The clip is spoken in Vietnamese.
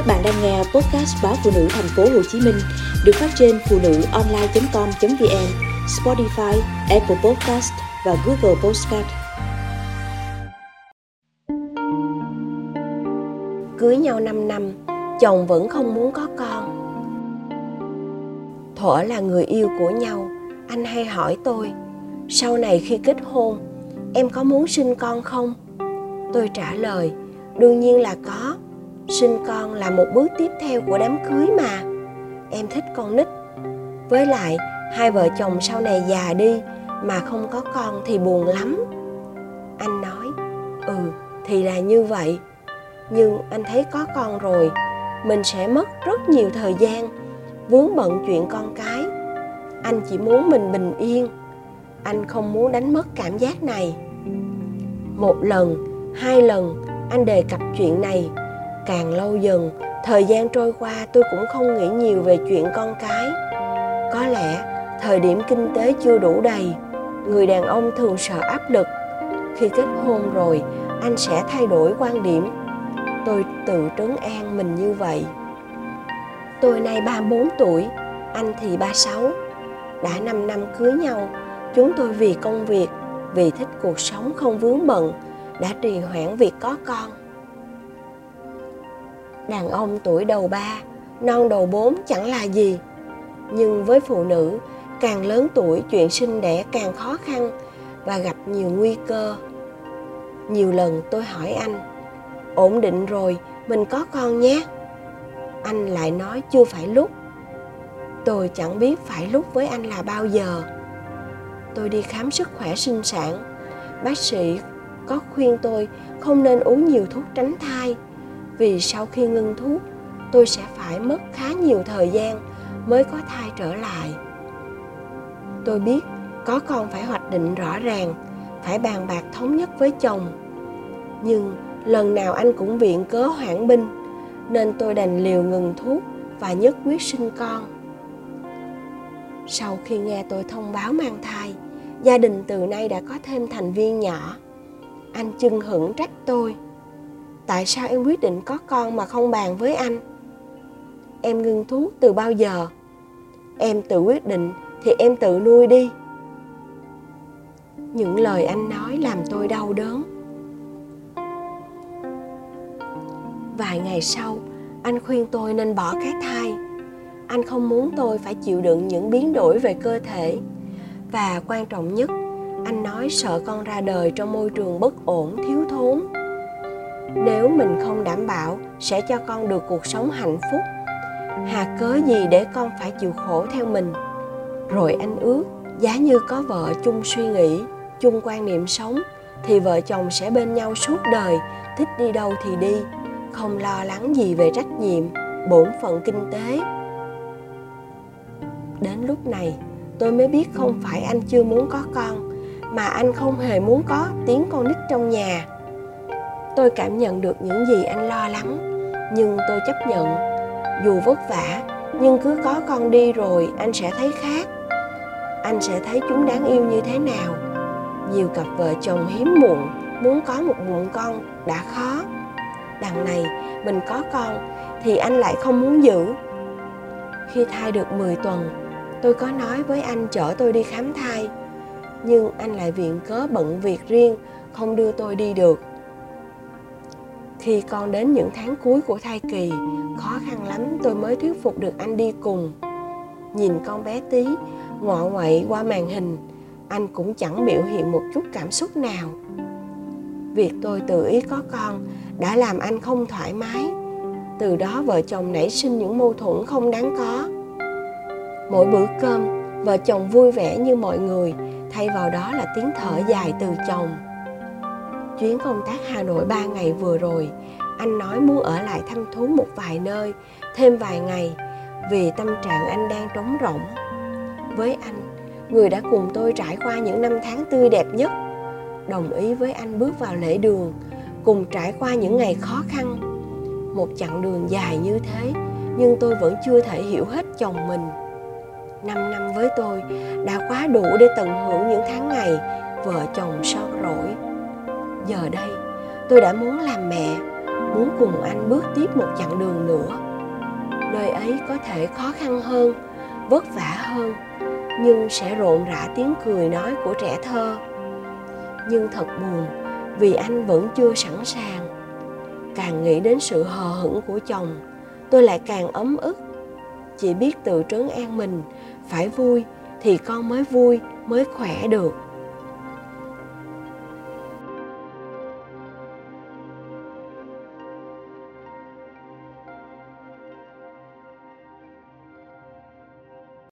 Các bạn đang nghe podcast báo phụ nữ thành phố Hồ Chí Minh được phát trên phụ nữ online.com.vn, Spotify, Apple Podcast và Google Podcast. Cưới nhau 5 năm, chồng vẫn không muốn có con. Thuở là người yêu của nhau, anh hay hỏi tôi, sau này khi kết hôn, em có muốn sinh con không? Tôi trả lời, đương nhiên là có sinh con là một bước tiếp theo của đám cưới mà. Em thích con nít. Với lại, hai vợ chồng sau này già đi mà không có con thì buồn lắm. Anh nói ừ thì là như vậy. Nhưng anh thấy có con rồi, mình sẽ mất rất nhiều thời gian, vướng bận chuyện con cái. Anh chỉ muốn mình bình yên. Anh không muốn đánh mất cảm giác này. Một lần, hai lần, anh đề cập chuyện này càng lâu dần, thời gian trôi qua tôi cũng không nghĩ nhiều về chuyện con cái. Có lẽ thời điểm kinh tế chưa đủ đầy, người đàn ông thường sợ áp lực. Khi kết hôn rồi, anh sẽ thay đổi quan điểm. Tôi tự trấn an mình như vậy. Tôi nay 34 tuổi, anh thì 36 đã 5 năm cưới nhau, chúng tôi vì công việc, vì thích cuộc sống không vướng bận, đã trì hoãn việc có con đàn ông tuổi đầu ba, non đầu bốn chẳng là gì. Nhưng với phụ nữ, càng lớn tuổi chuyện sinh đẻ càng khó khăn và gặp nhiều nguy cơ. Nhiều lần tôi hỏi anh, ổn định rồi, mình có con nhé. Anh lại nói, chưa phải lúc. Tôi chẳng biết phải lúc với anh là bao giờ. Tôi đi khám sức khỏe sinh sản. Bác sĩ có khuyên tôi không nên uống nhiều thuốc tránh thai vì sau khi ngưng thuốc, tôi sẽ phải mất khá nhiều thời gian mới có thai trở lại. Tôi biết có con phải hoạch định rõ ràng, phải bàn bạc thống nhất với chồng. Nhưng lần nào anh cũng viện cớ hoãn binh, nên tôi đành liều ngừng thuốc và nhất quyết sinh con. Sau khi nghe tôi thông báo mang thai, gia đình từ nay đã có thêm thành viên nhỏ. Anh chưng hửng trách tôi tại sao em quyết định có con mà không bàn với anh? Em ngưng thuốc từ bao giờ? Em tự quyết định thì em tự nuôi đi. Những lời anh nói làm tôi đau đớn. Vài ngày sau, anh khuyên tôi nên bỏ cái thai. Anh không muốn tôi phải chịu đựng những biến đổi về cơ thể. Và quan trọng nhất, anh nói sợ con ra đời trong môi trường bất ổn, thiếu thốn mình không đảm bảo sẽ cho con được cuộc sống hạnh phúc. Hà cớ gì để con phải chịu khổ theo mình? Rồi anh ước, giá như có vợ chung suy nghĩ, chung quan niệm sống, thì vợ chồng sẽ bên nhau suốt đời, thích đi đâu thì đi, không lo lắng gì về trách nhiệm, bổn phận kinh tế. Đến lúc này, tôi mới biết không phải anh chưa muốn có con, mà anh không hề muốn có tiếng con nít trong nhà tôi cảm nhận được những gì anh lo lắng. Nhưng tôi chấp nhận, dù vất vả, nhưng cứ có con đi rồi anh sẽ thấy khác. Anh sẽ thấy chúng đáng yêu như thế nào. Nhiều cặp vợ chồng hiếm muộn muốn có một bụng con đã khó. Đằng này, mình có con thì anh lại không muốn giữ. Khi thai được 10 tuần, tôi có nói với anh chở tôi đi khám thai. Nhưng anh lại viện cớ bận việc riêng, không đưa tôi đi được khi con đến những tháng cuối của thai kỳ, khó khăn lắm, tôi mới thuyết phục được anh đi cùng. Nhìn con bé tí, ngọ ngoậy qua màn hình, anh cũng chẳng biểu hiện một chút cảm xúc nào. Việc tôi tự ý có con đã làm anh không thoải mái. Từ đó vợ chồng nảy sinh những mâu thuẫn không đáng có. Mỗi bữa cơm, vợ chồng vui vẻ như mọi người, thay vào đó là tiếng thở dài từ chồng chuyến công tác Hà Nội 3 ngày vừa rồi, anh nói muốn ở lại thăm thú một vài nơi, thêm vài ngày, vì tâm trạng anh đang trống rỗng. Với anh, người đã cùng tôi trải qua những năm tháng tươi đẹp nhất, đồng ý với anh bước vào lễ đường, cùng trải qua những ngày khó khăn. Một chặng đường dài như thế, nhưng tôi vẫn chưa thể hiểu hết chồng mình. Năm năm với tôi đã quá đủ để tận hưởng những tháng ngày vợ chồng son rỗi giờ đây, tôi đã muốn làm mẹ, muốn cùng anh bước tiếp một chặng đường nữa. Nơi ấy có thể khó khăn hơn, vất vả hơn, nhưng sẽ rộn rã tiếng cười nói của trẻ thơ. Nhưng thật buồn, vì anh vẫn chưa sẵn sàng. Càng nghĩ đến sự hờ hững của chồng, tôi lại càng ấm ức. Chỉ biết tự trấn an mình, phải vui thì con mới vui, mới khỏe được.